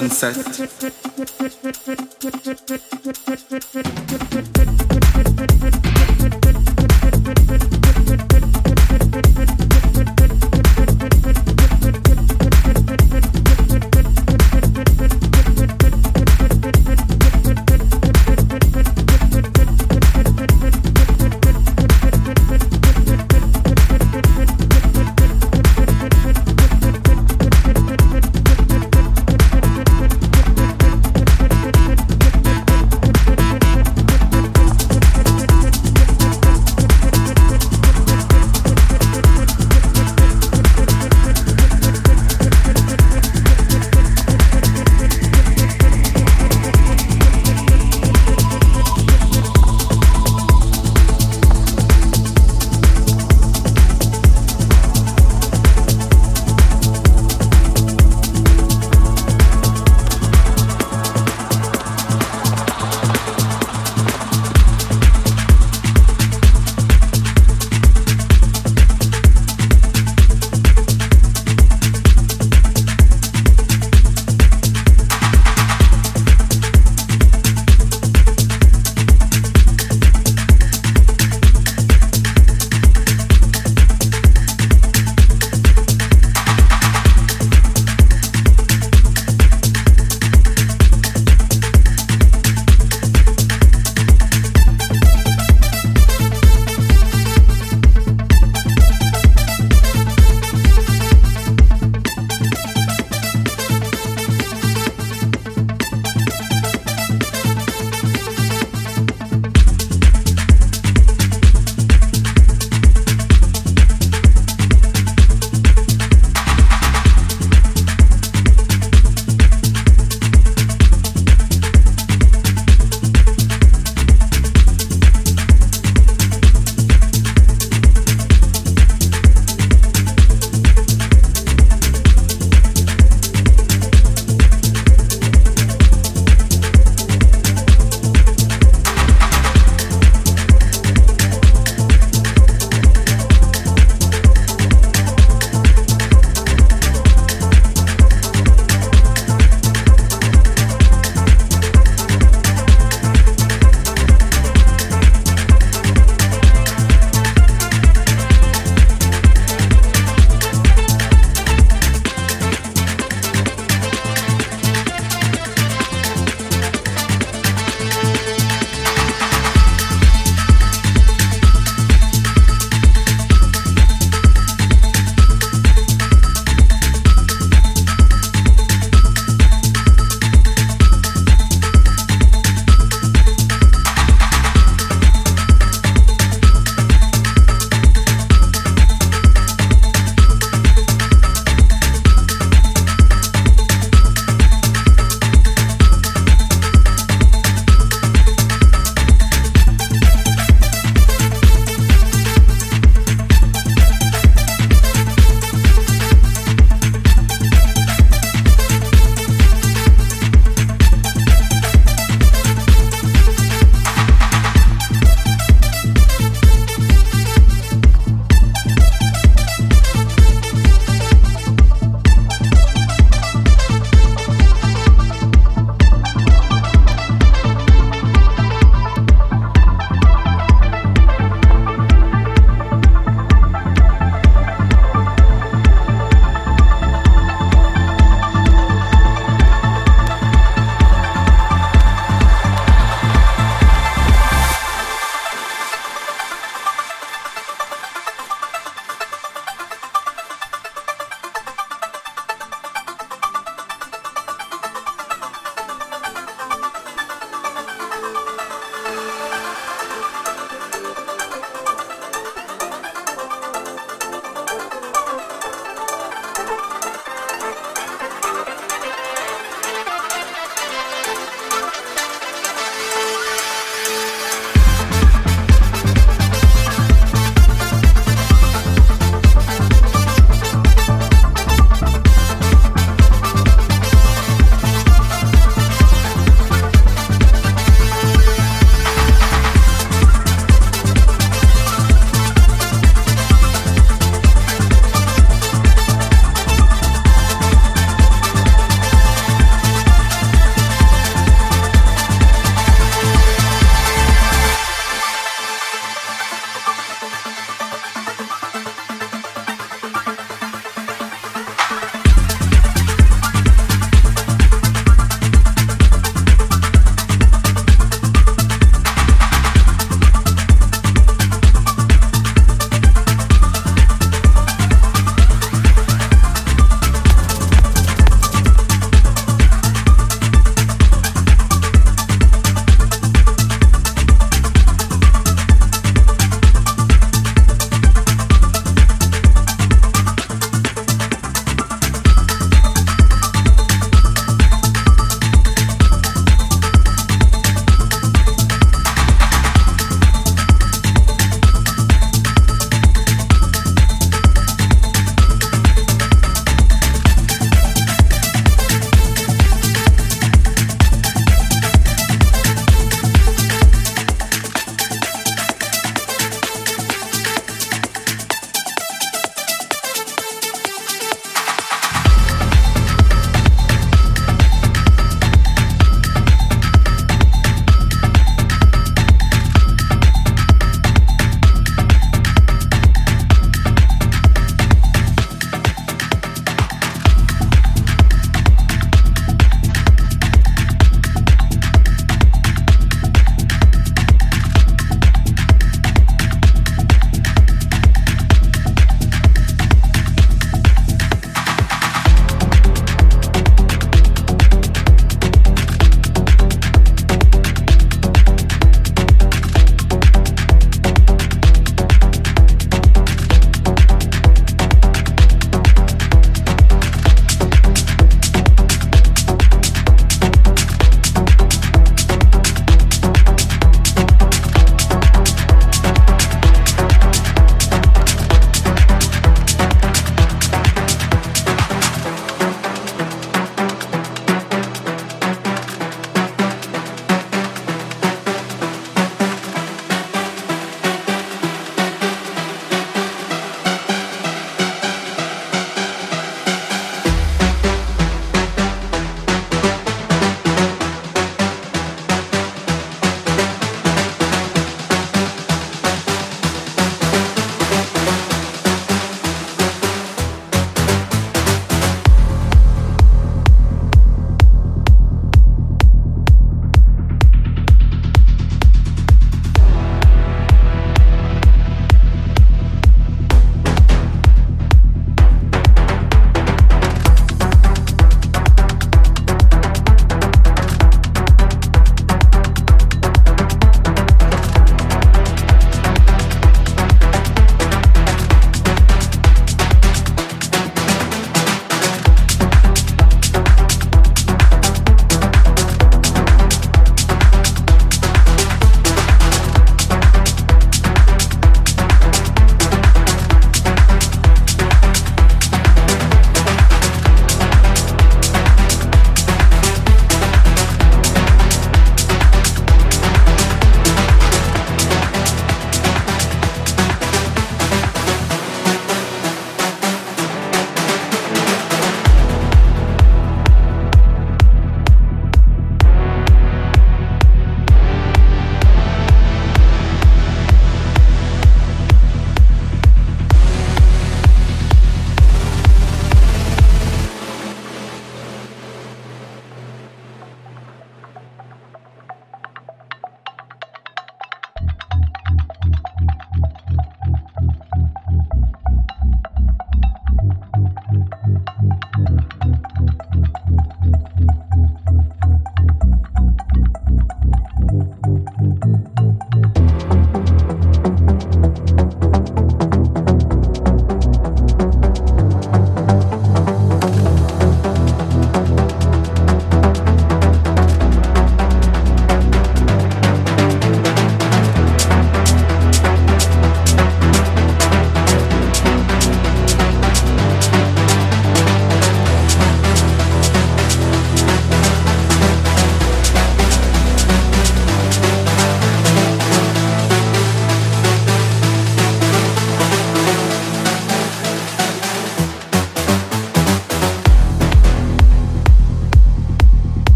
sunset.